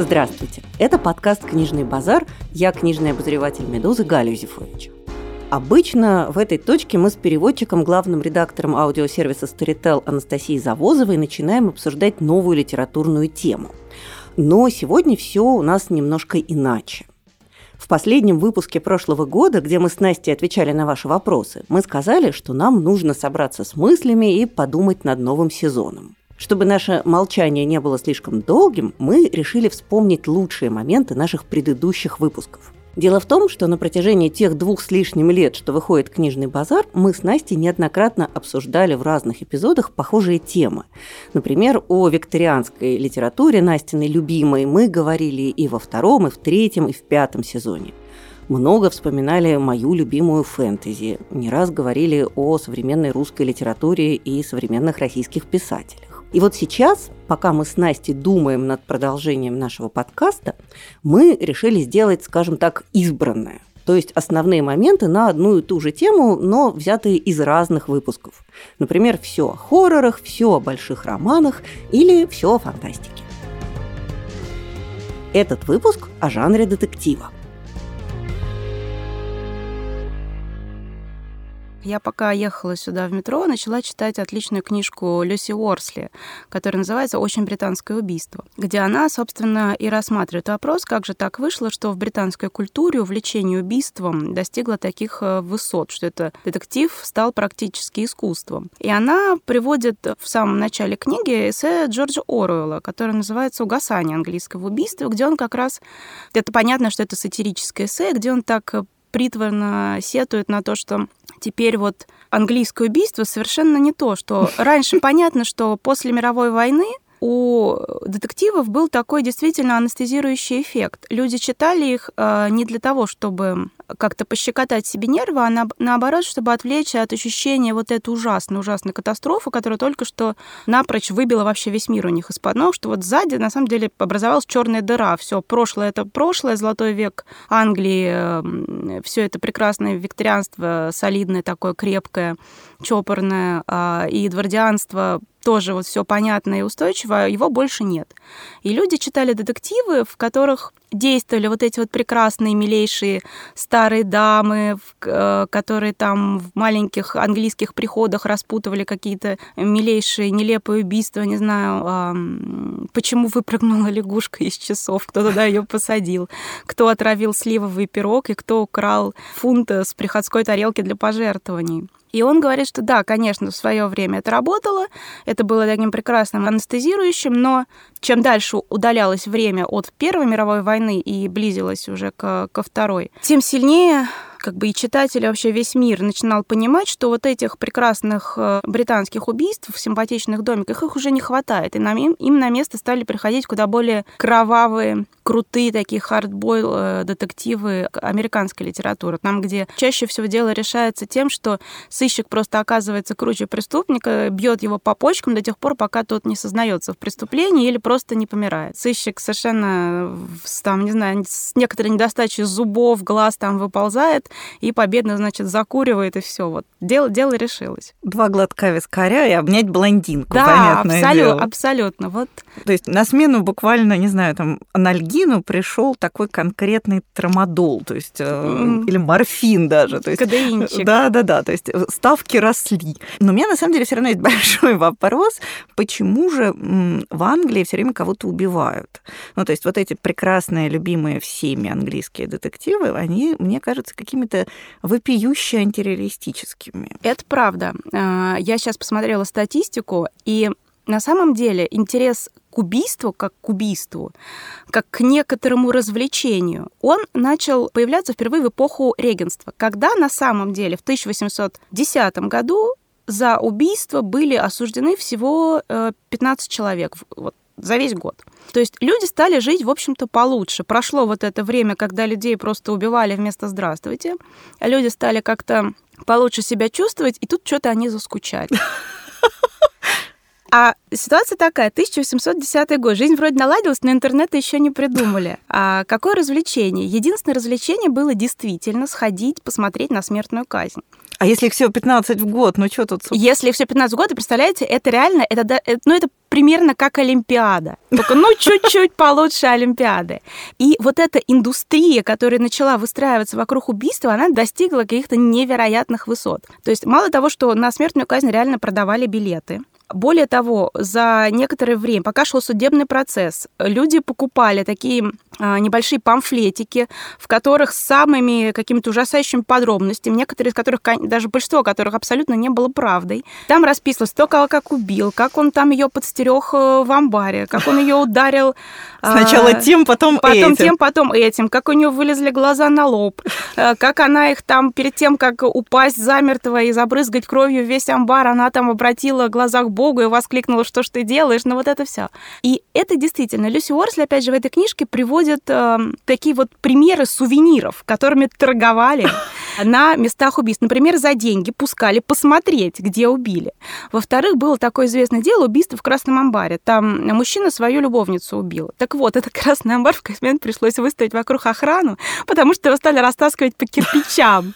Здравствуйте. Это подкаст «Книжный базар». Я книжный обозреватель «Медузы» Галя Юзефович. Обычно в этой точке мы с переводчиком, главным редактором аудиосервиса Storytel Анастасией Завозовой начинаем обсуждать новую литературную тему. Но сегодня все у нас немножко иначе. В последнем выпуске прошлого года, где мы с Настей отвечали на ваши вопросы, мы сказали, что нам нужно собраться с мыслями и подумать над новым сезоном. Чтобы наше молчание не было слишком долгим, мы решили вспомнить лучшие моменты наших предыдущих выпусков – Дело в том, что на протяжении тех двух с лишним лет, что выходит книжный базар, мы с Настей неоднократно обсуждали в разных эпизодах похожие темы. Например, о викторианской литературе Настиной любимой мы говорили и во втором, и в третьем, и в пятом сезоне. Много вспоминали мою любимую фэнтези, не раз говорили о современной русской литературе и современных российских писателях. И вот сейчас, пока мы с Настей думаем над продолжением нашего подкаста, мы решили сделать, скажем так, избранное. То есть основные моменты на одну и ту же тему, но взятые из разных выпусков. Например, все о хоррорах, все о больших романах или все о фантастике. Этот выпуск о жанре детектива – Я пока ехала сюда в метро, начала читать отличную книжку Люси Уорсли, которая называется «Очень британское убийство», где она, собственно, и рассматривает вопрос, как же так вышло, что в британской культуре увлечение убийством достигло таких э, высот, что это детектив стал практически искусством. И она приводит в самом начале книги эссе Джорджа Оруэлла, которое называется «Угасание английского убийства», где он как раз... Это понятно, что это сатирическое эссе, где он так притворно сетует на то, что теперь вот английское убийство совершенно не то, что раньше понятно, что после мировой войны у детективов был такой действительно анестезирующий эффект. Люди читали их э, не для того, чтобы как-то пощекотать себе нервы, а на, наоборот, чтобы отвлечь от ощущения вот этой ужасной, ужасной катастрофы, которая только что напрочь выбила вообще весь мир у них из-под ног, что вот сзади на самом деле образовалась черная дыра. Все прошлое это прошлое, золотой век Англии, все это прекрасное викторианство, солидное такое, крепкое, чопорное, а, и эдвардианство тоже вот все понятно и устойчиво, его больше нет. И люди читали детективы, в которых действовали вот эти вот прекрасные, милейшие старые дамы, э, которые там в маленьких английских приходах распутывали какие-то милейшие, нелепые убийства, не знаю, почему выпрыгнула лягушка из часов, кто туда ее посадил, кто отравил сливовый пирог и кто украл фунт с приходской тарелки для пожертвований. И он говорит, что да, конечно, в свое время это работало, это было таким прекрасным анестезирующим, но чем дальше удалялось время от Первой мировой войны и близилось уже к, ко Второй, тем сильнее как бы и читатели, вообще весь мир начинал понимать, что вот этих прекрасных э, британских убийств в симпатичных домиках, их уже не хватает. И нам, им, им на место стали приходить куда более кровавые, крутые такие хардбойл э, детективы американской литературы. Там, где чаще всего дело решается тем, что сыщик просто оказывается круче преступника, бьет его по почкам до тех пор, пока тот не сознается в преступлении или просто не помирает. Сыщик совершенно, там, не знаю, с некоторой недостачей зубов, глаз там выползает, и победно, значит, закуривает, и все. Вот дело, дело решилось. Два глотка вискаря и обнять блондинку, да, понятное абсолютно, дело. абсолютно. Вот. То есть на смену буквально, не знаю, там, анальгину пришел такой конкретный трамадол, то есть, mm. или морфин даже. То есть, Кадеинчик. Да, да, да, то есть э, ставки росли. Но у меня на самом деле все равно есть большой вопрос, почему же в Англии все время кого-то убивают? Ну, то есть вот эти прекрасные, любимые всеми английские детективы, они, мне кажется, какими какими-то вопиюще антиреалистическими. Это правда. А, я сейчас посмотрела статистику, и на самом деле интерес к убийству, как к убийству, как к некоторому развлечению, он начал появляться впервые в эпоху регенства, когда на самом деле в 1810 году за убийство были осуждены всего 15 э, человек. Вот за весь год. То есть люди стали жить, в общем-то, получше. Прошло вот это время, когда людей просто убивали вместо «здравствуйте», а люди стали как-то получше себя чувствовать, и тут что-то они заскучали. А ситуация такая, 1810 год. Жизнь вроде наладилась, но интернета еще не придумали. А какое развлечение? Единственное развлечение было действительно сходить, посмотреть на смертную казнь. А если их всего 15 в год, ну что тут? Если их всего 15 в год, представляете, это реально, это, ну, это примерно как Олимпиада. Только, ну, чуть-чуть получше Олимпиады. И вот эта индустрия, которая начала выстраиваться вокруг убийства, она достигла каких-то невероятных высот. То есть мало того, что на смертную казнь реально продавали билеты, более того, за некоторое время, пока шел судебный процесс, люди покупали такие а, небольшие памфлетики, в которых с самыми какими-то ужасающими подробностями, некоторые из которых, даже большинство которых абсолютно не было правдой. Там расписывалось, кто кого как убил, как он там ее подстерег э, в амбаре, как он ее ударил. Сначала тем, потом, потом этим. тем, потом этим, как у нее вылезли глаза на лоб, э, как она их там перед тем, как упасть замертво и забрызгать кровью весь амбар, она там обратила глаза к Богу и воскликнула, что ж ты делаешь, ну вот это все. И это действительно, Люси Уорсли, опять же, в этой книжке приводит э, такие вот примеры сувениров, которыми торговали на местах убийств. Например, за деньги пускали посмотреть, где убили. Во-вторых, было такое известное дело убийство в Красном амбаре. Там мужчина свою любовницу убил. Так вот, этот Красный амбар в какой момент пришлось выставить вокруг охрану, потому что его стали растаскивать по кирпичам.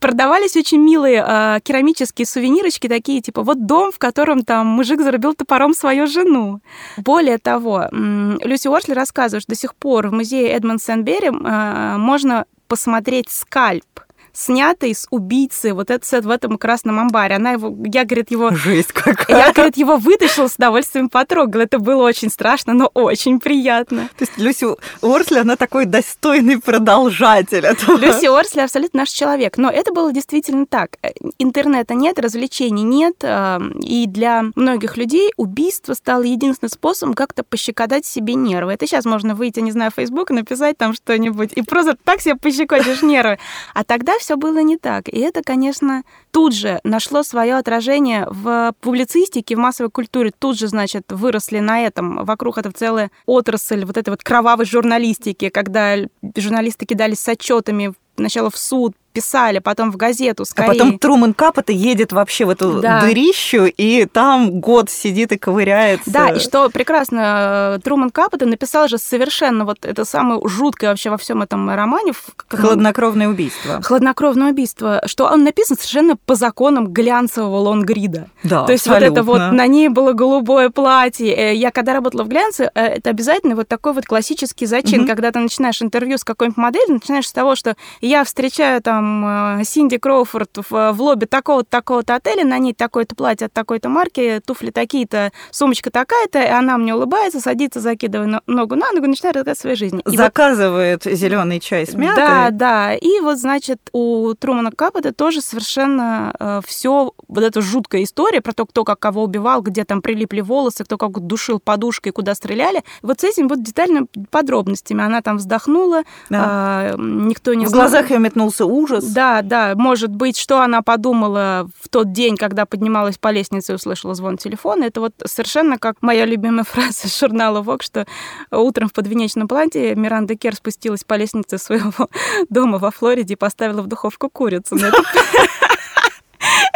Продавались очень милые э, керамические сувенирочки, такие типа вот дом, в котором там мужик зарубил топором свою жену. Более того, Люси Уорсли рассказывает, что до сих пор в музее Эдмонд Сенбери э, можно посмотреть скальп снятый с убийцы вот этот в этом красном амбаре. Она его, я, говорит, его... Жесть какая. Я, говорит, его вытащила с удовольствием потрогала. Это было очень страшно, но очень приятно. То есть Люси Орсли, она такой достойный продолжатель этого. Люси Орсли абсолютно наш человек. Но это было действительно так. Интернета нет, развлечений нет, э, и для многих людей убийство стало единственным способом как-то пощекотать себе нервы. Это сейчас можно выйти, не знаю, в Facebook и написать там что-нибудь, и просто так себе пощекотишь нервы. А тогда все было не так. И это, конечно, тут же нашло свое отражение в публицистике, в массовой культуре. Тут же, значит, выросли на этом. Вокруг это целая отрасль вот этой вот кровавой журналистики, когда журналисты кидались с отчетами сначала в суд, писали, потом в газету скорее. А потом Труман Капота едет вообще в эту да. дырищу, и там год сидит и ковыряется. Да, и что прекрасно, Труман Капота написал же совершенно вот это самое жуткое вообще во всем этом романе. Хладнокровное убийство. Хладнокровное убийство, что он написан совершенно по законам глянцевого лонгрида. Да, То есть абсолютно. вот это вот, на ней было голубое платье. Э, я когда работала в глянце, э, это обязательно вот такой вот классический зачин, угу. когда ты начинаешь интервью с какой-нибудь моделью, начинаешь с того, что я встречаю там там э, Синди Кроуфорд в, в лобби такого-то, такого-то отеля, на ней такое-то платье от такой-то марки, туфли такие-то, сумочка такая-то, и она мне улыбается, садится, закидывая ногу на ногу, начинает рассказывать своей жизни. И Заказывает вот... зеленый чай с мятой. Да, да. И вот, значит, у Трумана Капота тоже совершенно э, все вот эта жуткая история про то, кто как кого убивал, где там прилипли волосы, кто как душил подушкой, куда стреляли. Вот с этими вот детальными подробностями. Она там вздохнула, да. э, никто не В знал. глазах ее метнулся ужас ужас. Да, да, может быть, что она подумала в тот день, когда поднималась по лестнице и услышала звон телефона. Это вот совершенно как моя любимая фраза из журнала Vogue, что утром в подвенечном платье Миранда Кер спустилась по лестнице своего дома во Флориде и поставила в духовку курицу.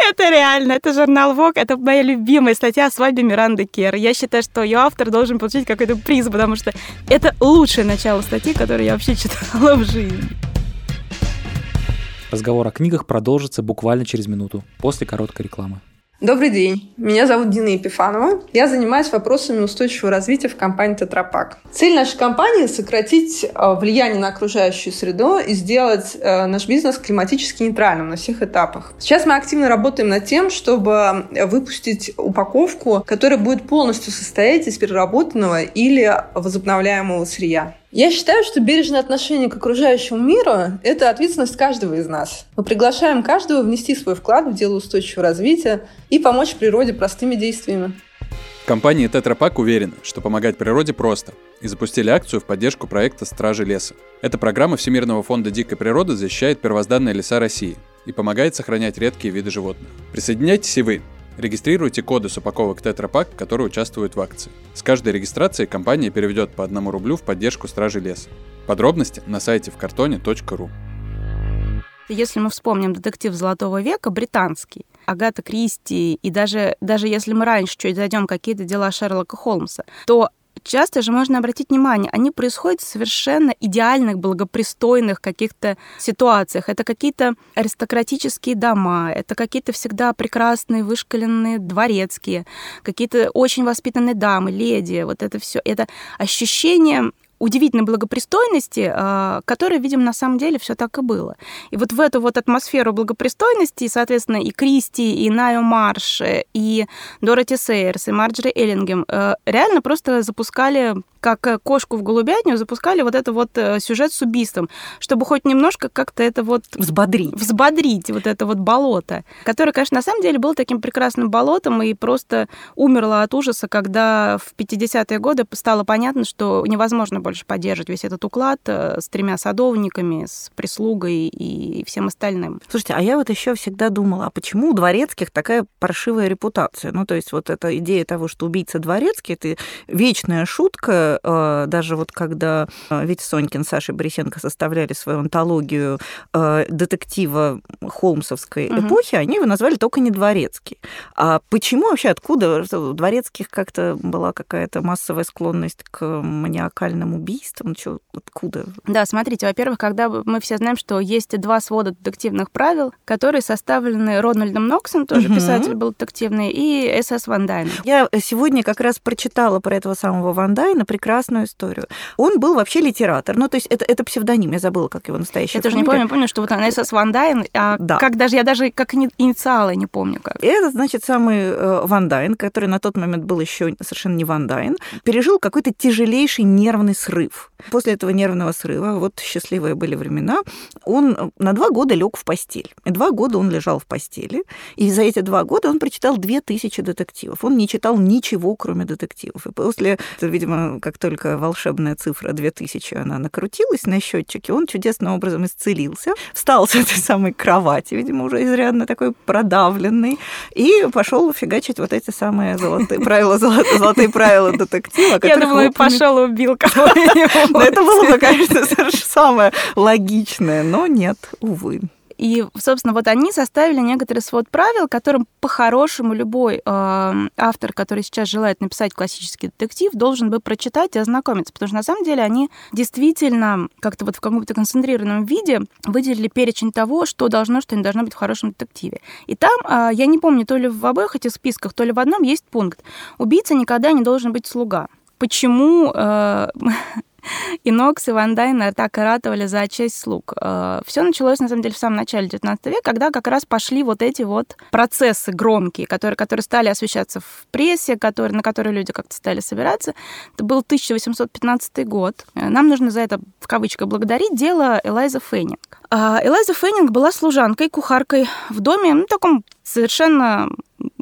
Это реально, это журнал Vogue, это моя любимая статья о свадьбе Миранды Кер. Я считаю, что ее автор должен получить какой-то приз, потому что это лучшее начало статьи, которую я вообще читала в жизни. Разговор о книгах продолжится буквально через минуту, после короткой рекламы. Добрый день. Меня зовут Дина Епифанова. Я занимаюсь вопросами устойчивого развития в компании «Тетрапак». Цель нашей компании – сократить э, влияние на окружающую среду и сделать э, наш бизнес климатически нейтральным на всех этапах. Сейчас мы активно работаем над тем, чтобы выпустить упаковку, которая будет полностью состоять из переработанного или возобновляемого сырья. Я считаю, что бережное отношение к окружающему миру – это ответственность каждого из нас. Мы приглашаем каждого внести свой вклад в дело устойчивого развития и помочь природе простыми действиями. Компания Tetra Pak уверена, что помогать природе просто, и запустили акцию в поддержку проекта «Стражи леса». Эта программа Всемирного фонда дикой природы защищает первозданные леса России и помогает сохранять редкие виды животных. Присоединяйтесь и вы. Регистрируйте коды с упаковок Tetra Pak, которые участвуют в акции. С каждой регистрацией компания переведет по одному рублю в поддержку Стражи леса. Подробности на сайте в картоне.ру. Если мы вспомним детектив Золотого века, британский, Агата Кристи, и даже, даже если мы раньше чуть зайдем какие-то дела Шерлока Холмса, то часто же можно обратить внимание, они происходят в совершенно идеальных, благопристойных каких-то ситуациях. Это какие-то аристократические дома, это какие-то всегда прекрасные, вышкаленные дворецкие, какие-то очень воспитанные дамы, леди. Вот это все. Это ощущение удивительной благопристойности, а, которая, видимо, на самом деле все так и было. И вот в эту вот атмосферу благопристойности, соответственно, и Кристи, и Найо Марш, и Дороти Сейерс, и Марджери Эллингем э, реально просто запускали как э, кошку в голубятню запускали вот это вот э, сюжет с убийством, чтобы хоть немножко как-то это вот... Взбодрить. Взбодрить вот это вот болото, которое, конечно, на самом деле было таким прекрасным болотом и просто умерло от ужаса, когда в 50-е годы стало понятно, что невозможно больше поддерживать весь этот уклад э, с тремя садовниками, с прислугой и всем остальным. Слушайте, а я вот еще всегда думала, а почему у дворецких такая паршивая репутация? Ну, то есть вот эта идея того, что убийца дворецкий, это вечная шутка, Э, даже вот когда э, Витя Сонькин, Саша Борисенко составляли свою антологию э, детектива холмсовской угу. эпохи, они его назвали только не дворецкий. А почему вообще, откуда у дворецких как-то была какая-то массовая склонность к маниакальным убийствам? Чё, откуда? Да, смотрите, во-первых, когда мы все знаем, что есть два свода детективных правил, которые составлены Рональдом Ноксом, тоже угу. писатель был детективный, и С.С. Ван Дайном. Я сегодня как раз прочитала про этого самого Ван Дайна, прекрасную историю. Он был вообще литератор. Ну, то есть это, это псевдоним, я забыла, как его настоящий. Я тоже не помню, помню, что вот она СС Ван Дайн, а да. как даже, я даже как инициалы не помню как. Это, значит, самый э, Ван Дайн, который на тот момент был еще совершенно не Ван Дайн, пережил какой-то тяжелейший нервный срыв. После этого нервного срыва, вот счастливые были времена, он на два года лег в постель. И два года он лежал в постели, и за эти два года он прочитал две тысячи детективов. Он не читал ничего, кроме детективов. И после, видимо, как только волшебная цифра 2000, она накрутилась на счетчике, он чудесным образом исцелился, встал с этой самой кровати, видимо, уже изрядно такой продавленный, и пошел фигачить вот эти самые золотые правила, золотые правила детектива. Я думала, пошел и убил кого-нибудь. Это было бы, конечно, самое логичное, но нет, увы. И, собственно, вот они составили некоторый свод правил, которым по-хорошему любой э, автор, который сейчас желает написать классический детектив, должен бы прочитать и ознакомиться, потому что на самом деле они действительно как-то вот в каком-то концентрированном виде выделили перечень того, что должно, что не должно быть в хорошем детективе. И там, э, я не помню, то ли в обоих этих списках, то ли в одном есть пункт. Убийца никогда не должен быть слуга почему э, и Нокс, и Ван Дайна так и ратовали за честь слуг. Э, Все началось, на самом деле, в самом начале XIX века, когда как раз пошли вот эти вот процессы громкие, которые, которые стали освещаться в прессе, которые, на которые люди как-то стали собираться. Это был 1815 год. Э, нам нужно за это, в кавычках, благодарить дело Элайза Феннинг. А Элайза Феннинг была служанкой, кухаркой в доме, ну, таком совершенно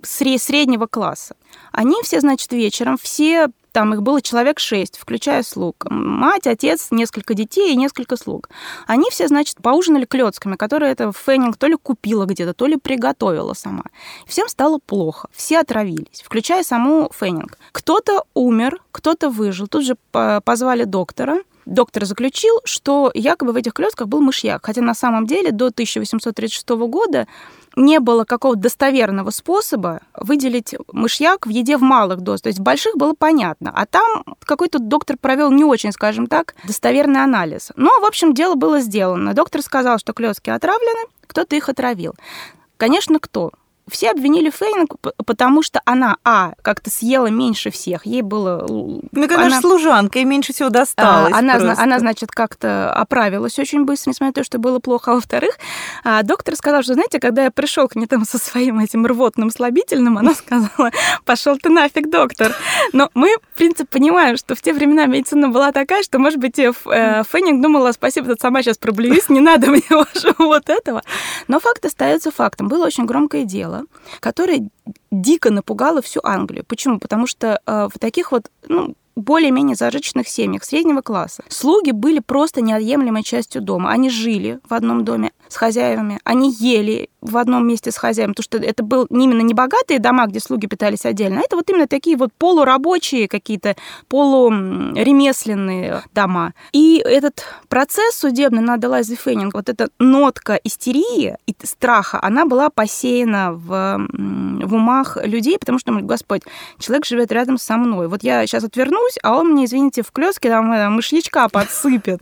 среднего класса. Они все, значит, вечером, все там их было человек шесть, включая слуг. Мать, отец, несколько детей и несколько слуг. Они все, значит, поужинали клетками, которые это Феннинг то ли купила где-то, то ли приготовила сама. Всем стало плохо, все отравились, включая саму Феннинг. Кто-то умер, кто-то выжил. Тут же позвали доктора, доктор заключил, что якобы в этих клетках был мышьяк, хотя на самом деле до 1836 года не было какого-то достоверного способа выделить мышьяк в еде в малых дозах. То есть в больших было понятно. А там какой-то доктор провел не очень, скажем так, достоверный анализ. Но, в общем, дело было сделано. Доктор сказал, что клетки отравлены, кто-то их отравил. Конечно, кто? Все обвинили Фейнинг, потому что она, а, как-то съела меньше всех, ей было... Ну, она... служанка, ей меньше всего досталось а, она, она, значит, как-то оправилась очень быстро, несмотря на то, что было плохо. А во-вторых, а, доктор сказал, что, знаете, когда я пришел к ней там со своим этим рвотным слабительным, она сказала, пошел ты нафиг, доктор. Но мы, в принципе, понимаем, что в те времена медицина была такая, что, может быть, э, Фейнинг думала, спасибо, тут сама сейчас проблююсь, не надо мне вот этого. Но факт остается фактом. Было очень громкое дело, которое дико напугало всю Англию. Почему? Потому что э, в таких вот, ну, более-менее зажиточных семьях среднего класса. Слуги были просто неотъемлемой частью дома. Они жили в одном доме с хозяевами, они ели в одном месте с хозяином, потому что это был именно не богатые дома, где слуги питались отдельно, а это вот именно такие вот полурабочие какие-то, полуремесленные дома. И этот процесс судебный над Элайзой Феннинг, вот эта нотка истерии и страха, она была посеяна в, в умах людей, потому что, Господь, человек живет рядом со мной. Вот я сейчас отвернусь, а он мне, извините, в клёске там э, мышлячка подсыпет.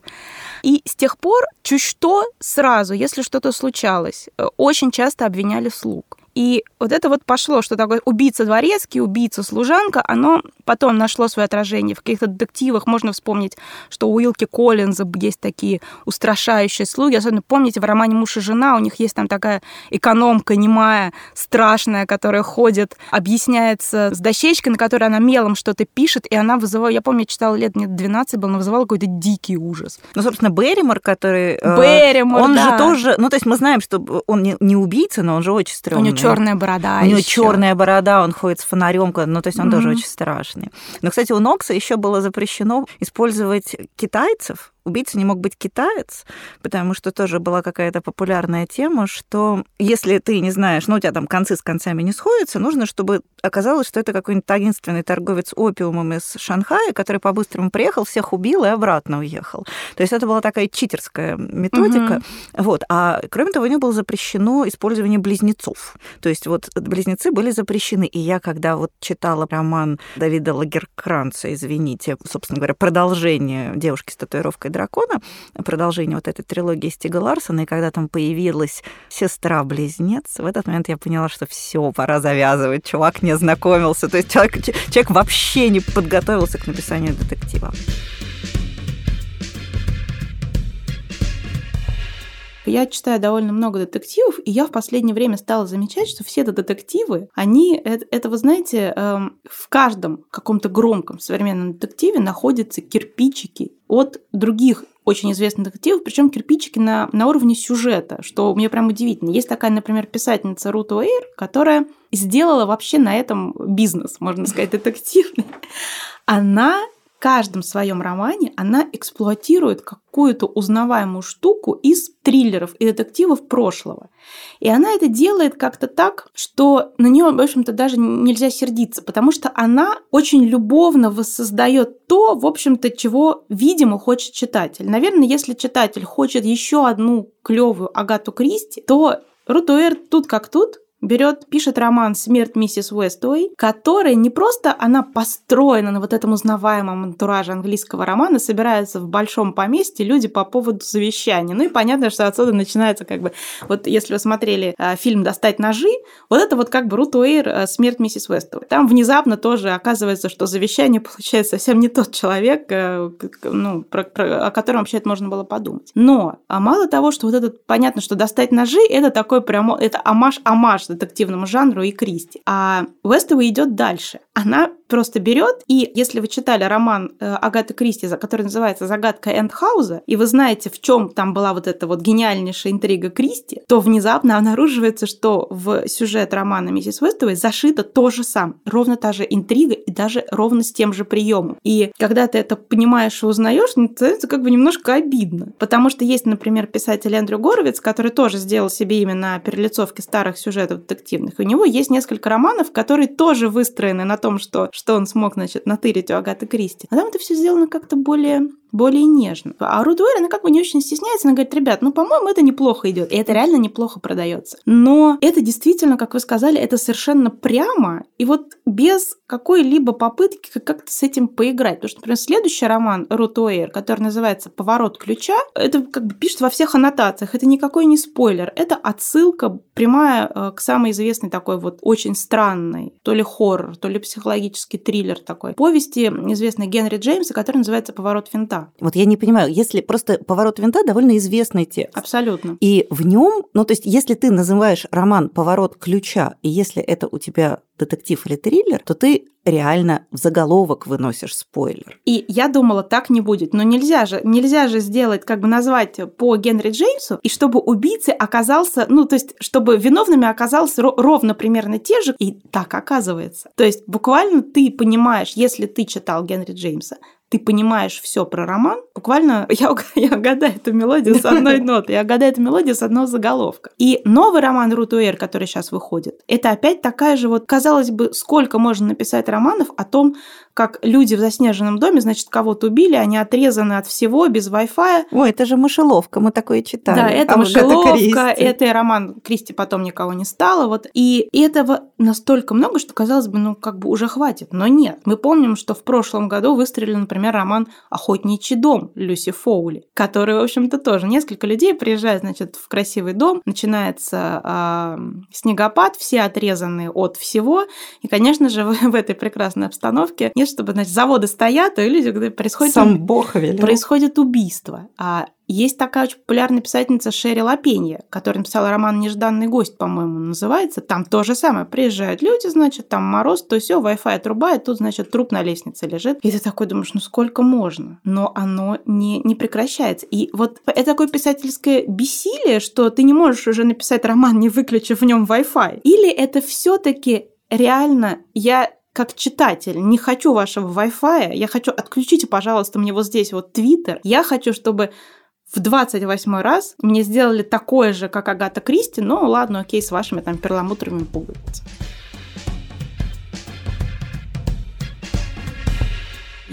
И с тех пор чуть что сразу, если что-то случалось, э, очень часто обвиняли слуг. И вот это вот пошло, что такое убийца дворецкий, убийца служанка, оно потом нашло свое отражение в каких-то детективах. Можно вспомнить, что у Уилки Коллинза есть такие устрашающие слуги. Особенно помните, в романе «Муж и жена» у них есть там такая экономка немая, страшная, которая ходит, объясняется с дощечкой, на которой она мелом что-то пишет, и она вызывала... Я помню, я читала лет мне 12 был, но вызывала какой-то дикий ужас. Ну, собственно, Берримор, который... Э, Берримор, Он да. же тоже... Ну, то есть мы знаем, что он не, не убийца, но он же очень стрёмный черная борода. У него черная борода, он ходит с фонарем, ну то есть он mm-hmm. тоже очень страшный. Но, кстати, у Нокса еще было запрещено использовать китайцев убийца не мог быть китаец, потому что тоже была какая-то популярная тема, что если ты не знаешь, ну, у тебя там концы с концами не сходятся, нужно, чтобы оказалось, что это какой-нибудь таинственный торговец опиумом из Шанхая, который по-быстрому приехал, всех убил и обратно уехал. То есть это была такая читерская методика. Угу. Вот. А кроме того, у него было запрещено использование близнецов. То есть вот близнецы были запрещены. И я, когда вот читала роман Давида Лагеркранца, извините, собственно говоря, продолжение «Девушки с татуировкой дракона, продолжение вот этой трилогии Стига Ларсона, и когда там появилась сестра-близнец, в этот момент я поняла, что все, пора завязывать, чувак не ознакомился, то есть человек, человек вообще не подготовился к написанию детектива. Я читаю довольно много детективов, и я в последнее время стала замечать, что все это детективы, они, это, это вы знаете, эм, в каждом каком-то громком современном детективе находятся кирпичики от других очень известных детективов, причем кирпичики на, на уровне сюжета, что мне прям удивительно. Есть такая, например, писательница Рут Уэйр, которая сделала вообще на этом бизнес, можно сказать, детективный. Она каждом своем романе она эксплуатирует какую-то узнаваемую штуку из триллеров и детективов прошлого. И она это делает как-то так, что на нее, в общем-то, даже нельзя сердиться, потому что она очень любовно воссоздает то, в общем-то, чего, видимо, хочет читатель. Наверное, если читатель хочет еще одну клевую Агату Кристи, то Рутуэр тут как тут берет, пишет роман «Смерть миссис Уэстуэй», который не просто она построена на вот этом узнаваемом антураже английского романа, собираются в большом поместье люди по поводу завещания. Ну и понятно, что отсюда начинается как бы... Вот если вы смотрели э, фильм «Достать ножи», вот это вот как бы Рут Уэйр э, «Смерть миссис Уэстуэй». Там внезапно тоже оказывается, что завещание получает совсем не тот человек, э, ну, про, про, о котором вообще это можно было подумать. Но а мало того, что вот этот... Понятно, что «Достать ножи» — это такой прямо... Это амаш-амаш детективному жанру и Кристи. А Вестова идет дальше. Она просто берет, и если вы читали роман э, Агаты Кристи, который называется «Загадка Эндхауза», и вы знаете, в чем там была вот эта вот гениальнейшая интрига Кристи, то внезапно обнаруживается, что в сюжет романа «Миссис Вестовой» зашито то же самое, ровно та же интрига и даже ровно с тем же приемом. И когда ты это понимаешь и узнаешь, это как бы немножко обидно. Потому что есть, например, писатель Эндрю Горовиц, который тоже сделал себе имя на перелицовке старых сюжетов детективных. У него есть несколько романов, которые тоже выстроены на том, что что он смог, значит, натырить у Агаты Кристи. А там это все сделано как-то более более нежно. А Рут Уэр, она как бы не очень стесняется, она говорит, ребят, ну, по-моему, это неплохо идет. И это реально неплохо продается. Но это действительно, как вы сказали, это совершенно прямо и вот без какой-либо попытки как-то с этим поиграть. Потому что, например, следующий роман Рут Уэр, который называется «Поворот ключа», это как бы пишет во всех аннотациях. Это никакой не спойлер. Это отсылка прямая э, к самой известной такой вот очень странной, то ли хоррор, то ли психологический триллер такой, повести известной Генри Джеймса, который называется «Поворот винта». Вот я не понимаю, если просто «Поворот винта» довольно известный текст. Абсолютно. И в нем, ну то есть если ты называешь роман «Поворот ключа», и если это у тебя детектив или триллер, то ты реально в заголовок выносишь спойлер. И я думала, так не будет. Но нельзя же, нельзя же сделать, как бы назвать по Генри Джеймсу, и чтобы убийцы оказался, ну, то есть, чтобы виновными оказался ровно примерно те же, и так оказывается. То есть, буквально ты понимаешь, если ты читал Генри Джеймса, ты понимаешь все про роман, буквально я, я угадаю эту мелодию с одной ноты, я угадаю эту мелодию с одного заголовка. И новый роман Рут Уэр, который сейчас выходит, это опять такая же вот, казалось бы, сколько можно написать романов о том, как люди в заснеженном доме, значит, кого-то убили, они отрезаны от всего, без Wi-Fi. Ой, это же мышеловка, мы такое читали. Да, это а мышеловка, это роман Кристи потом никого не стало. Вот. И этого настолько много, что казалось бы, ну, как бы уже хватит. Но нет. Мы помним, что в прошлом году выстрелил, например, роман «Охотничий дом» Люси Фоули, который, в общем-то, тоже несколько людей приезжают, значит, в красивый дом, начинается э, снегопад, все отрезаны от всего. И, конечно же, в, в этой прекрасной обстановке нет, чтобы, значит, заводы стоят, и люди, когда происходит... Сам Бог велел. Происходит убийство. А есть такая очень популярная писательница Шерри Лапенья, которая написала роман «Нежданный гость», по-моему, называется. Там то же самое. Приезжают люди, значит, там мороз, то все, Wi-Fi отрубает, тут, значит, труп на лестнице лежит. И ты такой думаешь, ну сколько можно? Но оно не, не прекращается. И вот это такое писательское бессилие, что ты не можешь уже написать роман, не выключив в нем Wi-Fi. Или это все таки реально я как читатель не хочу вашего Wi-Fi, я хочу, отключите, пожалуйста, мне вот здесь вот Твиттер. Я хочу, чтобы в 28 раз мне сделали такое же, как Агата Кристи, но ладно, окей, с вашими там перламутровыми пуговицами.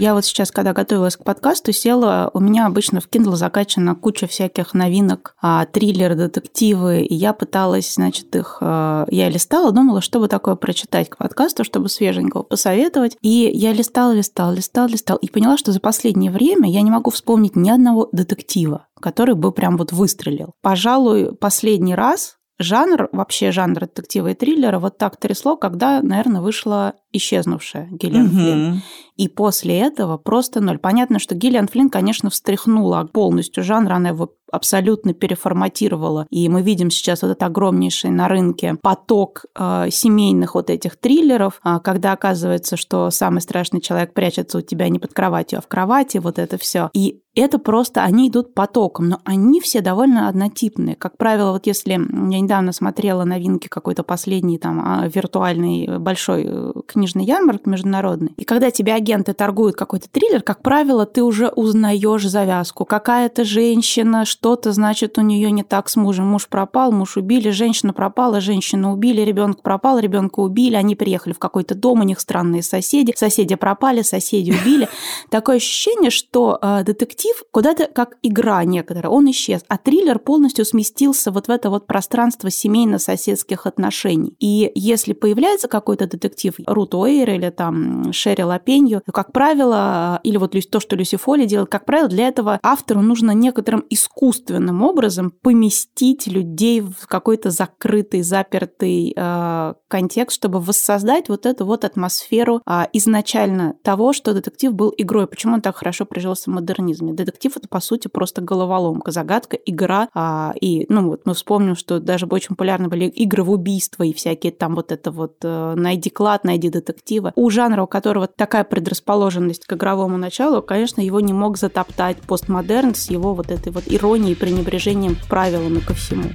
Я вот сейчас, когда готовилась к подкасту, села, у меня обычно в Kindle закачана куча всяких новинок, а, триллеры, детективы, и я пыталась, значит, их... А, я листала, думала, что бы такое прочитать к подкасту, чтобы свеженького посоветовать. И я листала, листала, листала, листала, и поняла, что за последнее время я не могу вспомнить ни одного детектива, который бы прям вот выстрелил. Пожалуй, последний раз жанр, вообще жанр детектива и триллера вот так трясло, когда, наверное, вышла исчезнувшая Гиллиан угу. Флинн. И после этого просто ноль. Понятно, что Гиллиан Флинн, конечно, встряхнула полностью жанр, она его абсолютно переформатировала. И мы видим сейчас вот этот огромнейший на рынке поток э, семейных вот этих триллеров, э, когда оказывается, что самый страшный человек прячется у тебя не под кроватью, а в кровати, вот это все. И это просто, они идут потоком, но они все довольно однотипные. Как правило, вот если я недавно смотрела новинки какой-то последний там а, виртуальный большой э, книжный ярмарк международный, и когда тебе агенты торгуют какой-то триллер, как правило, ты уже узнаешь завязку. Какая-то женщина, что-то, значит, у нее не так с мужем. Муж пропал, муж убили, женщина пропала, женщину убили, ребенок пропал, ребенка убили, они приехали в какой-то дом, у них странные соседи, соседи пропали, соседи убили. Такое ощущение, что э, детектив куда-то как игра некоторая, он исчез, а триллер полностью сместился вот в это вот пространство семейно-соседских отношений. И если появляется какой-то детектив, Рут Уэйр или там Шерри Лапенью, как правило, или вот то, что Люси Фоли делает, как правило, для этого автору нужно некоторым искусственным образом поместить людей в какой-то закрытый, запертый э, контекст, чтобы воссоздать вот эту вот атмосферу э, изначально того, что детектив был игрой. Почему он так хорошо прижился в модернизме? Детектив это, по сути, просто головоломка, загадка, игра. Э, и, ну вот, мы вспомним, что даже очень популярны были игры в убийство и всякие там вот это вот э, «найди клад», «найди детектива. У жанра, у которого такая предрасположенность к игровому началу, конечно, его не мог затоптать постмодерн с его вот этой вот иронией, пренебрежением к правилам и ко всему.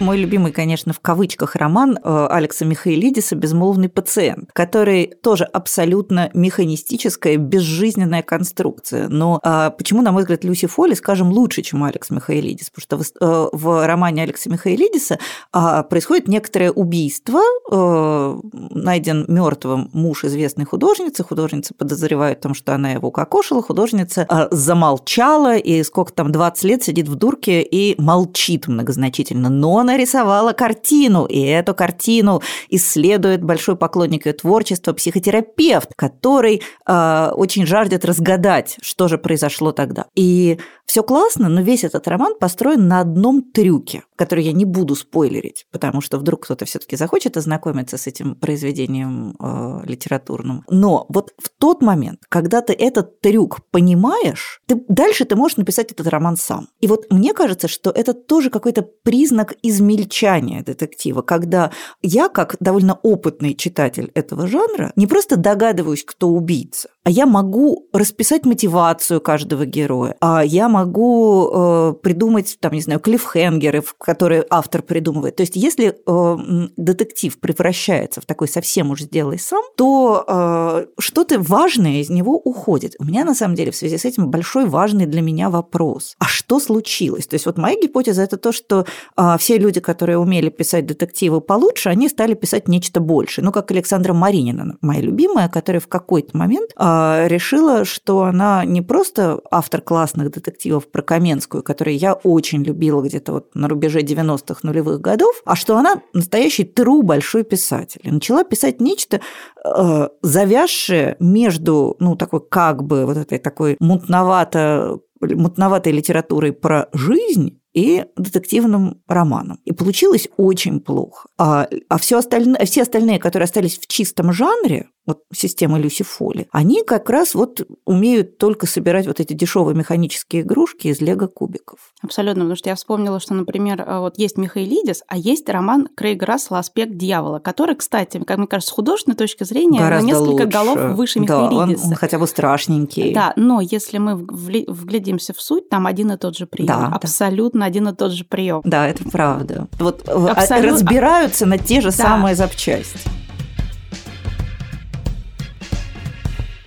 Мой любимый, конечно, в кавычках роман э, Алекса Михаилидиса «Безмолвный пациент», который тоже абсолютно механистическая, безжизненная конструкция. Но а, почему, на мой взгляд, Люси Фолли, скажем, лучше, чем Алекс Михаилидис? Потому что в, э, романе Алекса Михаилидиса а, происходит некоторое убийство, э, найден мертвым муж известной художницы, художница подозревает в том, что она его укокошила, художница замолчала, и сколько там, 20 лет сидит в дурке и молчит многозначительно. Но нарисовала картину, и эту картину исследует большой поклонник ее творчества, психотерапевт, который э, очень жаждет разгадать, что же произошло тогда. И все классно, но весь этот роман построен на одном трюке, который я не буду спойлерить, потому что вдруг кто-то все-таки захочет ознакомиться с этим произведением э, литературным. Но вот в тот момент, когда ты этот трюк понимаешь, ты, дальше ты можешь написать этот роман сам. И вот мне кажется, что это тоже какой-то признак из измельчание детектива, когда я, как довольно опытный читатель этого жанра, не просто догадываюсь, кто убийца, а я могу расписать мотивацию каждого героя, а я могу э, придумать, там, не знаю, клиффхенгеры, которые автор придумывает. То есть, если э, детектив превращается в такой совсем уж сделай сам, то э, что-то важное из него уходит. У меня, на самом деле, в связи с этим большой важный для меня вопрос. А что случилось? То есть, вот моя гипотеза – это то, что э, все люди, которые умели писать детективы получше, они стали писать нечто большее. Ну, как Александра Маринина, моя любимая, которая в какой-то момент э, решила, что она не просто автор классных детективов про Каменскую, которые я очень любила где-то вот на рубеже 90-х нулевых годов, а что она настоящий тру большой писатель. И начала писать нечто, э, завязшее между, ну, такой как бы вот этой такой мутновато мутноватой литературой про жизнь и детективным романом. И получилось очень плохо. А, а все остальные, все остальные, которые остались в чистом жанре, вот система Люси Фоли, они как раз вот умеют только собирать вот эти дешевые механические игрушки из лего-кубиков. Абсолютно, потому что я вспомнила, что, например, э, вот есть Михаилидис, а есть роман Крейга Рассела «Аспект дьявола», который, кстати, как мне кажется, с художественной точки зрения Гораздо на несколько лучше. голов выше да, Михаилидиса. Он, он хотя бы страшненький. Да, но если мы вглядимся в суть, там один и тот же прием. Да, Абсолютно да. один и тот же прием. Да, это правда. Вот э, Абсолют... разбираются на те же Да. самые запчасти.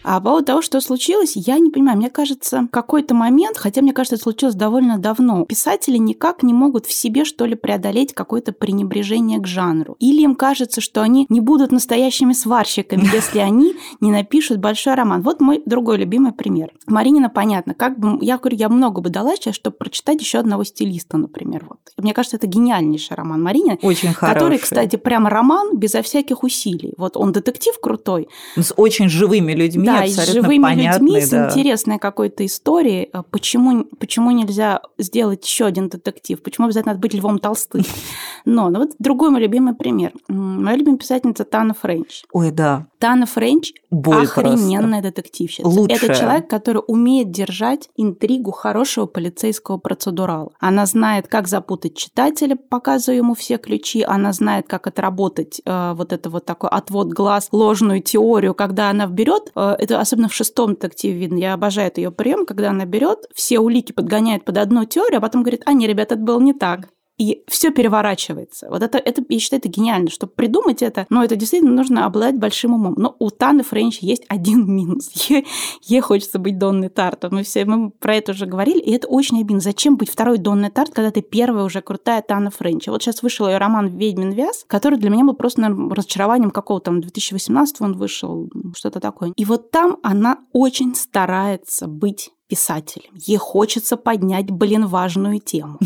А по поводу того, что случилось, я не понимаю. Мне кажется, какой-то момент, хотя мне кажется, это случилось довольно давно, писатели никак не могут в себе, что ли, преодолеть какое-то пренебрежение к жанру. Или им кажется, что они не будут настоящими сварщиками, если они не напишут большой роман. Вот мой другой любимый пример. Маринина, понятно, как бы, я говорю, я много бы дала сейчас, чтобы прочитать еще одного стилиста, например. Вот. Мне кажется, это гениальнейший роман Маринина. Очень хороший. Который, кстати, прямо роман безо всяких усилий. Вот он детектив крутой. С очень живыми людьми, Да, и с живыми понятный, людьми, с да. интересной какой-то историей. А Почему, почему нельзя сделать еще один детектив? Почему обязательно надо быть Львом Толстым? Но, ну вот другой мой любимый пример. Моя любимая писательница Тана Френч. Ой, да. Тана Френч Боль охрененная детективщица. Лучшая. Это человек, который умеет держать интригу хорошего полицейского процедурала. Она знает, как запутать читателя, показывая ему все ключи. Она знает, как отработать э, вот это вот такой отвод глаз, ложную теорию, когда она берет, э, это особенно в шестом детективе видно, я обожаю ее прием, когда она берет, все улики подгоняет под одну теорию, а потом говорит, а не, ребят, это было не так. И все переворачивается. Вот это, это, я считаю, это гениально. Чтобы придумать это, но это действительно нужно обладать большим умом. Но у Таны Френч есть один минус. Ей, ей хочется быть Донной Тарт. Мы все мы про это уже говорили, и это очень обидно. Зачем быть второй Донной Тарт, когда ты первая уже крутая Тана Френч? Вот сейчас вышел ее роман «Ведьмин вяз», который для меня был просто наверное, разочарованием какого там 2018 он вышел, что-то такое. И вот там она очень старается быть писателем. Ей хочется поднять, блин, важную тему.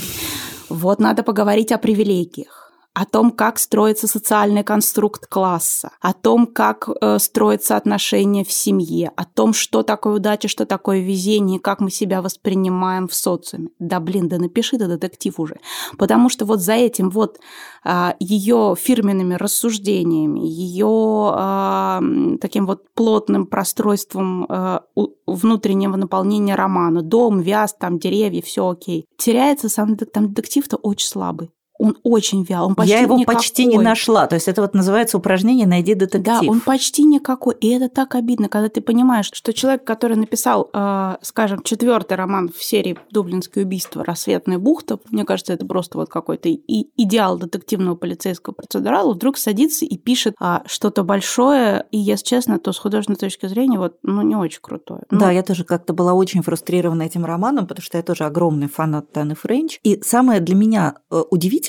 Вот надо поговорить о привилегиях о том, как строится социальный конструкт класса, о том, как э, строятся отношения в семье, о том, что такое удача, что такое везение, как мы себя воспринимаем в социуме. Да блин, да напиши ты детектив уже. Потому что вот за этим вот а, ее фирменными рассуждениями, ее а, м, таким вот плотным простройством а, у- внутреннего наполнения романа, дом, вяз, там деревья, все окей, теряется сам там детектив-то очень слабый. Он очень вял, он почти Я его никакой. почти не нашла. То есть это вот называется упражнение «Найди детектив». Да, он почти никакой. И это так обидно, когда ты понимаешь, что человек, который написал, э, скажем, четвертый роман в серии «Дублинское убийство. Рассветная бухта», мне кажется, это просто вот какой-то и идеал детективного полицейского процедурала, вдруг садится и пишет а, что-то большое, и, если честно, то с художественной точки зрения, вот, ну, не очень крутое. Ну, Да, я тоже как-то была очень фрустрирована этим романом, потому что я тоже огромный фанат Таны Френч. И самое для меня э,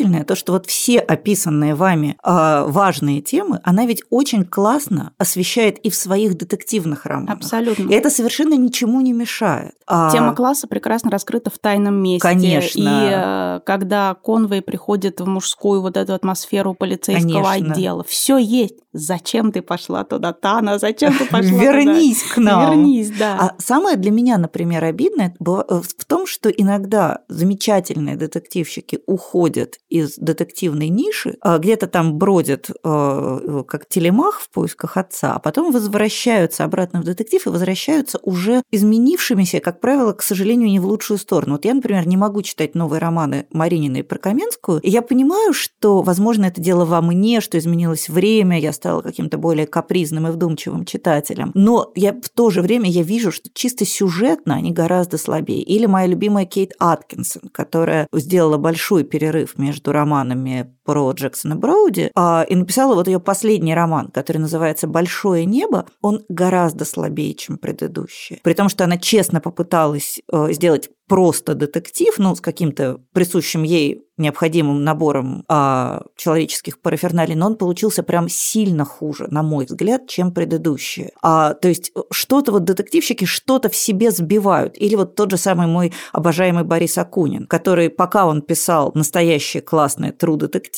удивительное, то, что вот все описанные вами э, важные темы, она ведь очень классно освещает и в своих детективных романах. Абсолютно. И это совершенно ничему не мешает. А, Тема класса прекрасно раскрыта в тайном месте. Конечно. И э, когда Конвей приходит в мужскую вот эту атмосферу полицейского Конечно. отдела, все есть. Зачем ты пошла туда, Тана? Зачем ты пошла Вернись к нам. Вернись, да. А самое для меня, например, обидное э, в том, что иногда замечательные детективщики уходят из детективной ниши, а, где-то там бродят э, как телемах в поисках отца, а потом возвращаются обратно в детектив и возвращаются уже изменившимися, как правило, к сожалению, не в лучшую сторону. Вот я, например, не могу читать новые романы Маринины и про Каменскую, и я понимаю, что, возможно, это дело во мне, что изменилось время, я стала каким-то более капризным и вдумчивым читателем. Но я в то же время я вижу, что чисто сюжетно они гораздо слабее. Или моя любимая Кейт Аткинсон, которая сделала большой перерыв между романами про Джексона Броуди а, и написала вот ее последний роман, который называется «Большое небо». Он гораздо слабее, чем предыдущий. При том, что она честно попыталась э, сделать просто детектив, ну, с каким-то присущим ей необходимым набором а, человеческих параферналей, но он получился прям сильно хуже, на мой взгляд, чем предыдущие. А, то есть что-то вот детективщики что-то в себе сбивают. Или вот тот же самый мой обожаемый Борис Акунин, который, пока он писал настоящие классные true детективы,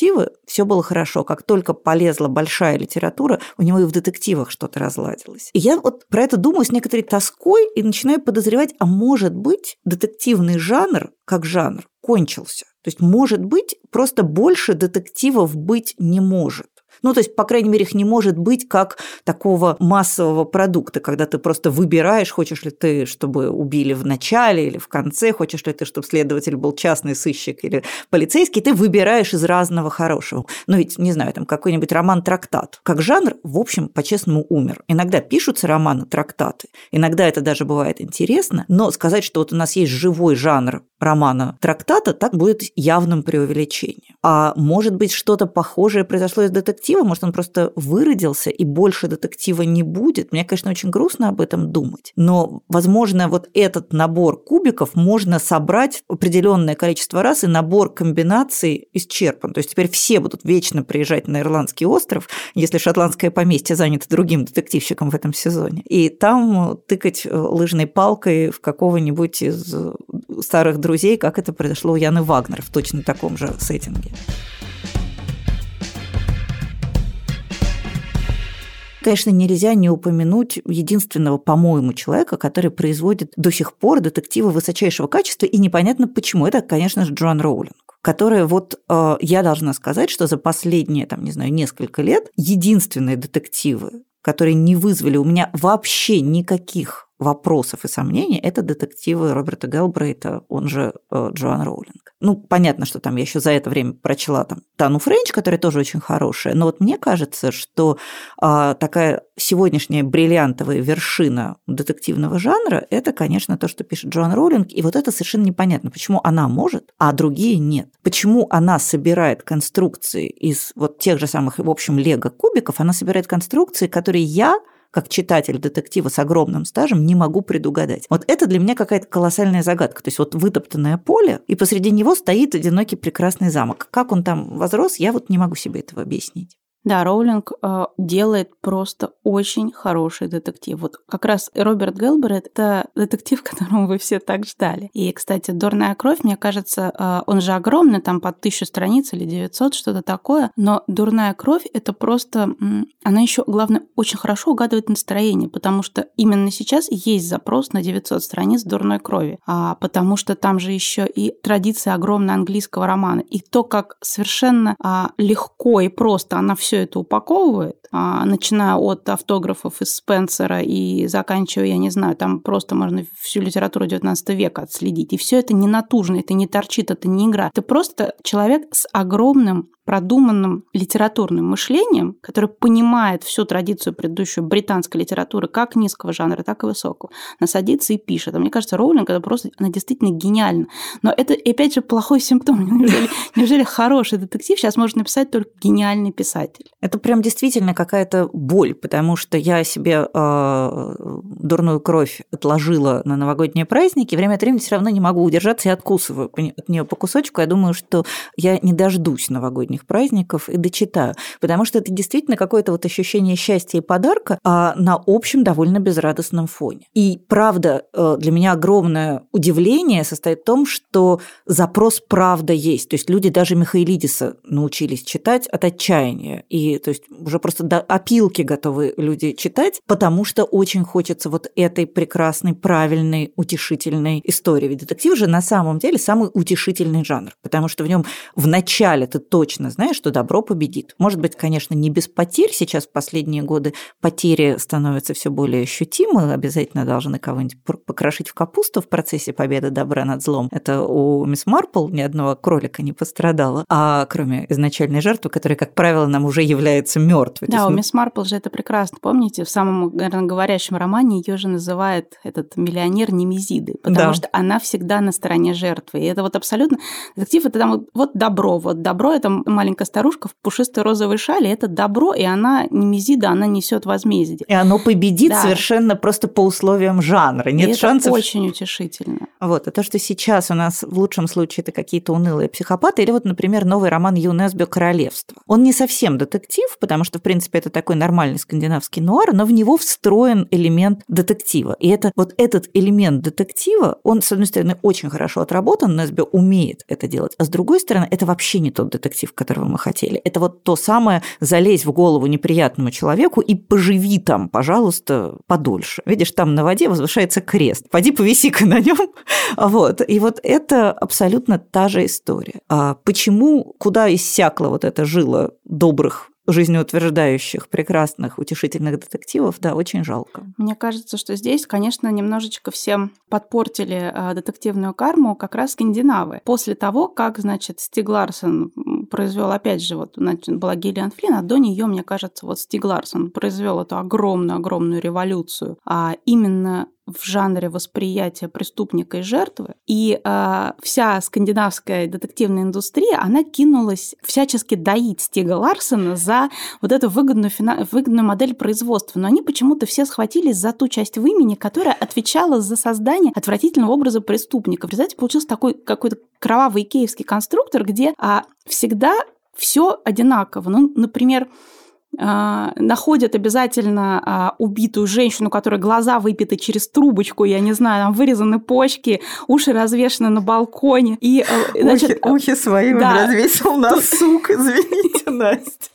все было хорошо. Как только полезла большая литература, у него и в детективах что-то разладилось. И я вот про это думаю с некоторой тоской и начинаю подозревать, а может быть, детективный жанр, как жанр, кончился. То есть, может быть, просто больше детективов быть не может. Ну, то есть, по крайней мере, их не может быть как такого массового продукта, когда ты просто выбираешь, хочешь ли ты, чтобы убили в начале или в конце, хочешь ли ты, чтобы следователь был частный сыщик или полицейский, ты выбираешь из разного хорошего. Ну, ведь, не знаю, там какой-нибудь роман-трактат. Как жанр, в общем, по-честному умер. Иногда пишутся романы-трактаты, иногда это даже бывает интересно, но сказать, что вот у нас есть живой жанр романа-трактата, так будет явным преувеличением. А может быть, что-то похожее произошло из детектива, может, он просто выродился и больше детектива не будет. Мне, конечно, очень грустно об этом думать. Но, возможно, вот этот набор кубиков можно собрать определенное количество раз, и набор комбинаций исчерпан. То есть теперь все будут вечно приезжать на Ирландский остров, если шотландское поместье занято другим детективщиком в этом сезоне. И там тыкать лыжной палкой в какого-нибудь из старых друзей, как это произошло у Яны Вагнер в точно таком же сеттинге. Конечно, нельзя не упомянуть единственного, по-моему, человека, который производит до сих пор детективы высочайшего качества, и непонятно почему. Это, конечно же, Джоан Роулинг которая вот э, я должна сказать, что за последние, там, не знаю, несколько лет единственные детективы, которые не вызвали у меня вообще никаких вопросов и сомнений, это детективы Роберта Гелбрейта, он же э, Джоан Роулинг. Ну, понятно, что там я еще за это время прочла там Тану Френч, которая тоже очень хорошая, но вот мне кажется, что а, такая сегодняшняя бриллиантовая вершина детективного жанра – это, конечно, то, что пишет Джоан Роулинг, и вот это совершенно непонятно, почему она может, а другие нет. Почему она собирает конструкции из вот тех же самых, в общем, лего-кубиков, она собирает конструкции, которые я как читатель детектива с огромным стажем, не могу предугадать. Вот это для меня какая-то колоссальная загадка. То есть вот вытоптанное поле, и посреди него стоит одинокий прекрасный замок. Как он там возрос, я вот не могу себе этого объяснить. Да, Роулинг э, делает просто очень хороший детектив. Вот как раз Роберт Гелберт – это детектив, которого вы все так ждали. И, кстати, «Дурная кровь», мне кажется, э, он же огромный, там под тысячу страниц или 900, что-то такое, но «Дурная кровь» – это просто… Она еще, главное, очень хорошо угадывает настроение, потому что именно сейчас есть запрос на 900 страниц «Дурной крови», а, потому что там же еще и традиция огромная английского романа, и то, как совершенно а, легко и просто она все все это упаковывает, а, начиная от автографов из Спенсера и заканчивая, я не знаю, там просто можно всю литературу 19 века отследить. И все это не натужно, это не торчит, это не игра. Это просто человек с огромным продуманным литературным мышлением, который понимает всю традицию предыдущую британской литературы, как низкого жанра, так и высокого, она садится и пишет. А мне кажется, Роулинг это просто, она действительно гениальна. Но это, опять же, плохой симптом. Неужели, неужели хороший детектив сейчас может написать только гениальный писатель? Это прям действительно какая-то боль, потому что я себе э, дурную кровь отложила на новогодние праздники, время от времени все равно не могу удержаться и откусываю от нее по кусочку. Я думаю, что я не дождусь новогодних праздников и дочитаю, потому что это действительно какое-то вот ощущение счастья и подарка а на общем довольно безрадостном фоне. И правда, э, для меня огромное удивление состоит в том, что запрос правда есть. То есть люди даже Михаилидиса научились читать от отчаяния. И то есть уже просто до опилки готовы люди читать, потому что очень хочется вот этой прекрасной, правильной, утешительной истории. Ведь детектив же на самом деле самый утешительный жанр, потому что в нем в начале ты точно знаешь, что добро победит. Может быть, конечно, не без потерь. Сейчас в последние годы потери становятся все более ощутимы. Обязательно должны кого-нибудь покрошить в капусту в процессе победы добра над злом. Это у мисс Марпл ни одного кролика не пострадало. А кроме изначальной жертвы, которая, как правило, нам уже является мертвой. Да, у ну мисс Марпл же это прекрасно. Помните, в самом, наверное, говорящем романе ее же называет этот миллионер Немезиды, потому да. что она всегда на стороне жертвы. И это вот абсолютно... Детектив – это там вот добро. Вот добро – это маленькая старушка в пушистой розовой шале. Это добро, и она Немезида, она несет возмездие. И оно победит да. совершенно просто по условиям жанра. Нет и шансов. Это очень утешительно. Вот. А то, что сейчас у нас в лучшем случае это какие-то унылые психопаты, или вот, например, новый роман ЮНЕСБИО «Королевство». Он не совсем детектив, потому что, в принципе, это такой нормальный скандинавский нуар, но в него встроен элемент детектива. И это вот этот элемент детектива, он, с одной стороны, очень хорошо отработан, НСБ умеет это делать, а с другой стороны, это вообще не тот детектив, которого мы хотели. Это вот то самое залезь в голову неприятному человеку и поживи там, пожалуйста, подольше. Видишь, там на воде возвышается крест. Пойди повиси-ка на нем. Вот. И вот это абсолютно та же история. А почему, куда иссякла вот эта жила добрых жизнеутверждающих, прекрасных, утешительных детективов, да, очень жалко. Мне кажется, что здесь, конечно, немножечко всем подпортили э, детективную карму как раз скандинавы. После того, как, значит, Стиг Ларсон произвел, опять же, вот, значит, была Гиллиан Флинн, а до нее, мне кажется, вот Стиг Ларсон произвел эту огромную-огромную революцию, а именно в жанре восприятия преступника и жертвы. И э, вся скандинавская детективная индустрия, она кинулась всячески доить Стига Ларсона за вот эту выгодную, фина... выгодную модель производства. Но они почему-то все схватились за ту часть в имени, которая отвечала за создание отвратительного образа преступника. В результате получился такой какой-то кровавый икеевский конструктор, где а, всегда все одинаково. Ну, например, находят обязательно а, убитую женщину, которая глаза выпиты через трубочку, я не знаю, там вырезаны почки, уши развешены на балконе. И, э, значит, ухи, ухи свои да. развесил на сук, извините, Настя.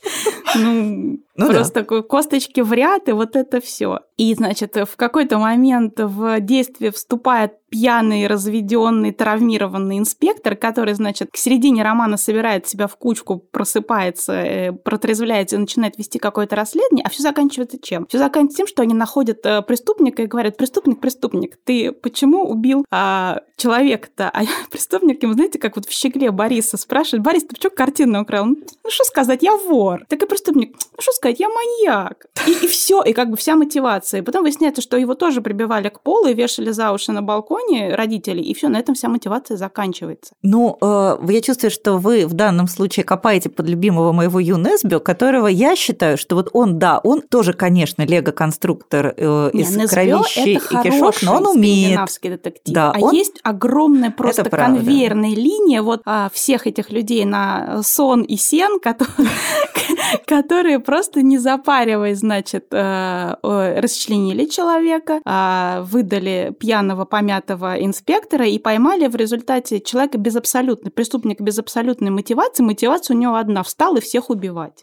Ну, ну Просто да. косточки в ряд, и вот это все. И, значит, в какой-то момент в действие вступает пьяный, разведенный, травмированный инспектор, который, значит, к середине романа собирает себя в кучку, просыпается, э, протрезвляется и начинает вести какое-то расследование, а все заканчивается чем? Все заканчивается тем, что они находят э, преступника и говорят, преступник, преступник, ты почему убил а, человека-то? А преступник ему, знаете, как вот в щегле Бориса спрашивает, Борис, ты почему картину украл? Ну, что сказать, я вор. Так и преступник, ну что сказать, я маньяк. И, и все, и как бы вся мотивация. И потом выясняется, что его тоже прибивали к полу и вешали за уши на балконе родителей, и все, на этом вся мотивация заканчивается. Ну, э, я чувствую, что вы в данном случае копаете под любимого моего Юнесбио, которого я считаю, что вот он, да, он тоже, конечно, лего-конструктор э, из Не, кровищи и кишок, но он умеет. детектив. Да, а он... есть огромная просто конвейерная линия вот а, всех этих людей на сон и сен, которые, просто не запариваясь, значит, э, расчленили человека, а, выдали пьяного, помятого инспектора и поймали в результате человека без абсолютной, преступника без абсолютной мотивации. Мотивация у него одна – встал и всех убивать.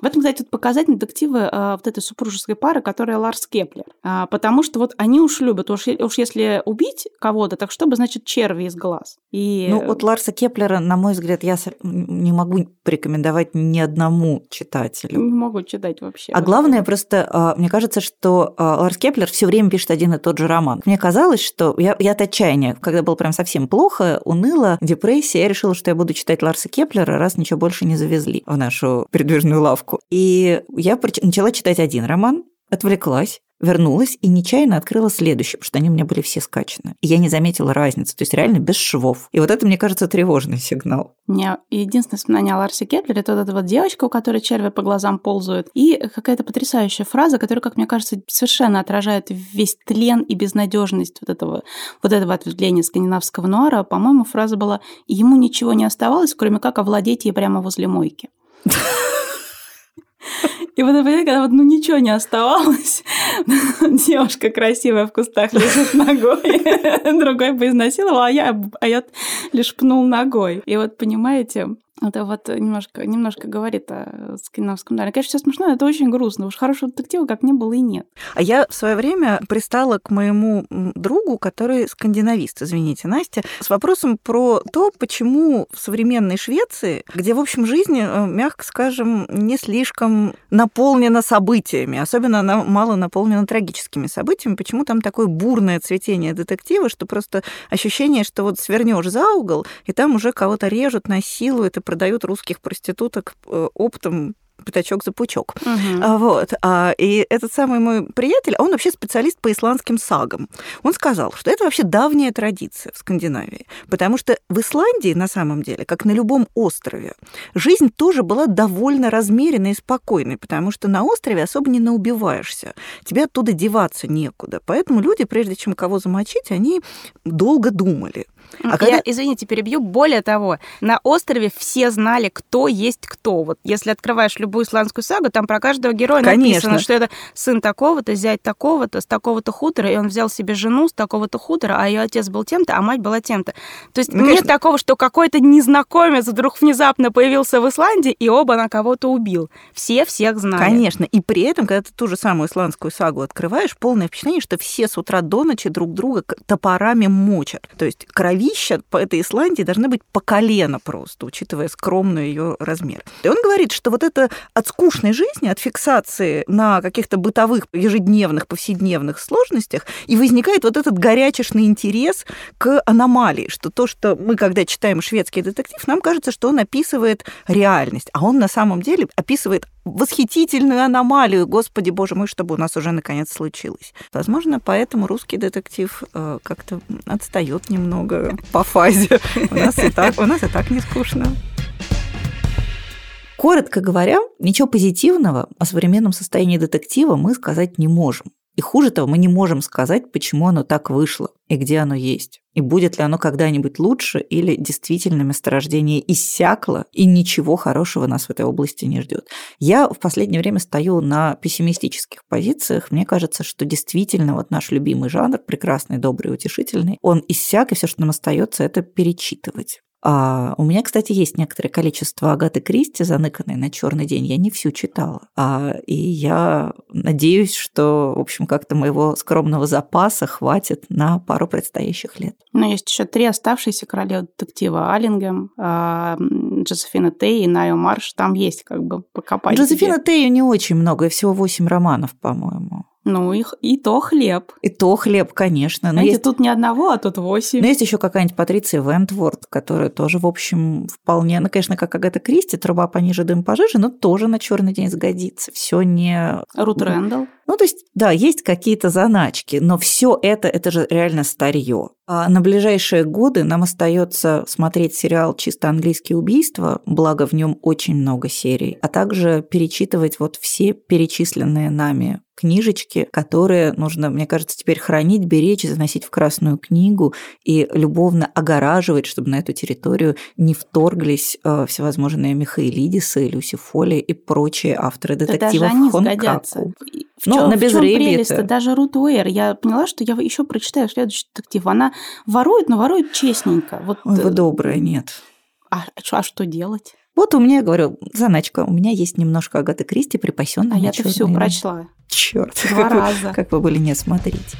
В этом, кстати, вот показатель детектива э, вот этой супружеской пары, которая Ларс Кеплер. А, потому что вот они уж любят, уж, уж если убить кого-то, так чтобы, значит, черви из глаз. И... Ну, вот Ларса Кеплера, на мой взгляд, я не могу порекомендовать ни одному читателю. Не могу читать вообще. А главное, просто а, мне кажется, что а, Ларс Кеплер все время пишет один и тот же роман. Мне казалось, что я, я от отчаяния, когда было прям совсем плохо, уныло, депрессия, я решила, что я буду читать Ларса Кеплера, раз ничего больше не завезли в нашу передвижную лавку. И я начала читать один роман, отвлеклась, вернулась и нечаянно открыла следующий, потому что они у меня были все скачаны. И я не заметила разницы, то есть реально без швов. И вот это, мне кажется, тревожный сигнал. Мне единственное воспоминание о Ларсе Кеплере – это вот эта вот девочка, у которой черви по глазам ползают, и какая-то потрясающая фраза, которая, как мне кажется, совершенно отражает весь тлен и безнадежность вот этого, вот этого ответвления скандинавского нуара. По-моему, фраза была «Ему ничего не оставалось, кроме как овладеть ей прямо возле мойки». И вот, понимаете, когда вот ну ничего не оставалось, девушка красивая в кустах лежит ногой, другой бы изнасиловал, а я, а я лишь пнул ногой. И вот, понимаете, Это вот немножко, немножко говорит о скандинавском даре. Конечно, все смешно, но это очень грустно. Уж хорошего детектива как не было и нет. А я в свое время пристала к моему другу, который скандинавист, извините, Настя, с вопросом про то, почему в современной Швеции, где, в общем, жизнь, э, мягко скажем, не слишком наполнена событиями, особенно она мало наполнена трагическими событиями, почему там такое бурное цветение детектива, что просто ощущение, что вот свернешь за угол, и там уже кого-то режут, насилуют и продают русских проституток э, оптом пятачок за пучок. Угу. Вот. А, и этот самый мой приятель, он вообще специалист по исландским сагам. Он сказал, что это вообще давняя традиция в Скандинавии, потому что в Исландии, на самом деле, как на любом острове, жизнь тоже была довольно размеренной и спокойной, потому что на острове особо не наубиваешься, тебе оттуда деваться некуда. Поэтому люди, прежде чем кого замочить, они долго думали. А когда... Я, извините, перебью. Более того, на острове все знали, кто есть кто. Вот если открываешь любую исландскую сагу, там про каждого героя Конечно. написано, что это сын такого-то, зять такого-то, с такого-то хутора, и он взял себе жену с такого-то хутора, а ее отец был тем-то, а мать была тем-то. То есть ну, нет такого, что какой-то незнакомец вдруг внезапно появился в Исландии, и оба на кого-то убил. Все всех знают. Конечно. И при этом, когда ты ту же самую исландскую сагу открываешь, полное впечатление, что все с утра до ночи друг друга топорами мочат. То есть крови кровища по этой Исландии должны быть по колено просто, учитывая скромный ее размер. И он говорит, что вот это от скучной жизни, от фиксации на каких-то бытовых, ежедневных, повседневных сложностях, и возникает вот этот горячечный интерес к аномалии, что то, что мы, когда читаем шведский детектив, нам кажется, что он описывает реальность, а он на самом деле описывает восхитительную аномалию. Господи, боже мой, чтобы у нас уже наконец случилось. Возможно, поэтому русский детектив э, как-то отстает немного по фазе. У нас и так, у нас и так не скучно. Коротко говоря, ничего позитивного о современном состоянии детектива мы сказать не можем. И хуже того, мы не можем сказать, почему оно так вышло и где оно есть. И будет ли оно когда-нибудь лучше, или действительно месторождение иссякло, и ничего хорошего нас в этой области не ждет. Я в последнее время стою на пессимистических позициях. Мне кажется, что действительно вот наш любимый жанр, прекрасный, добрый, утешительный, он иссяк, и все, что нам остается, это перечитывать. А у меня, кстати, есть некоторое количество Агаты Кристи, заныканной на черный день. Я не всю читала. А, и я надеюсь, что, в общем, как-то моего скромного запаса хватит на пару предстоящих лет. Но есть еще три оставшиеся королевы детектива. Аллингем, а, Джозефина Тей и Найо Марш. Там есть как бы покопать. Джозефина Тей не очень много, и всего восемь романов, по-моему. Ну, их и то хлеб. И то хлеб, конечно. Но Знаете, есть... тут не одного, а тут восемь. Но есть еще какая-нибудь Патриция Вентворд, которая тоже, в общем, вполне, ну, конечно, как Агата Кристи, труба пониже, дым пожиже, но тоже на черный день сгодится. Все не... Рут Рэндалл. Ну, то есть, да, есть какие-то заначки, но все это, это же реально старье. А на ближайшие годы нам остается смотреть сериал «Чисто английские убийства», благо в нем очень много серий, а также перечитывать вот все перечисленные нами книжечки, которые нужно, мне кажется, теперь хранить, беречь, заносить в Красную книгу и любовно огораживать, чтобы на эту территорию не вторглись э, всевозможные Михаилидисы, Люси Фоли и прочие авторы детективов да даже сгодятся. В ну, чем, на безрыбье Даже Рут Уэйр. Я поняла, что я еще прочитаю следующий детектив. Она ворует, но ворует честненько. Вот... Ой, вы добрая, нет. А, а что делать? Вот у меня, я говорю, заначка, у меня есть немножко Агаты Кристи припасенная. А я-то все прочла. Черт, Два раза. Как вы были не смотреть.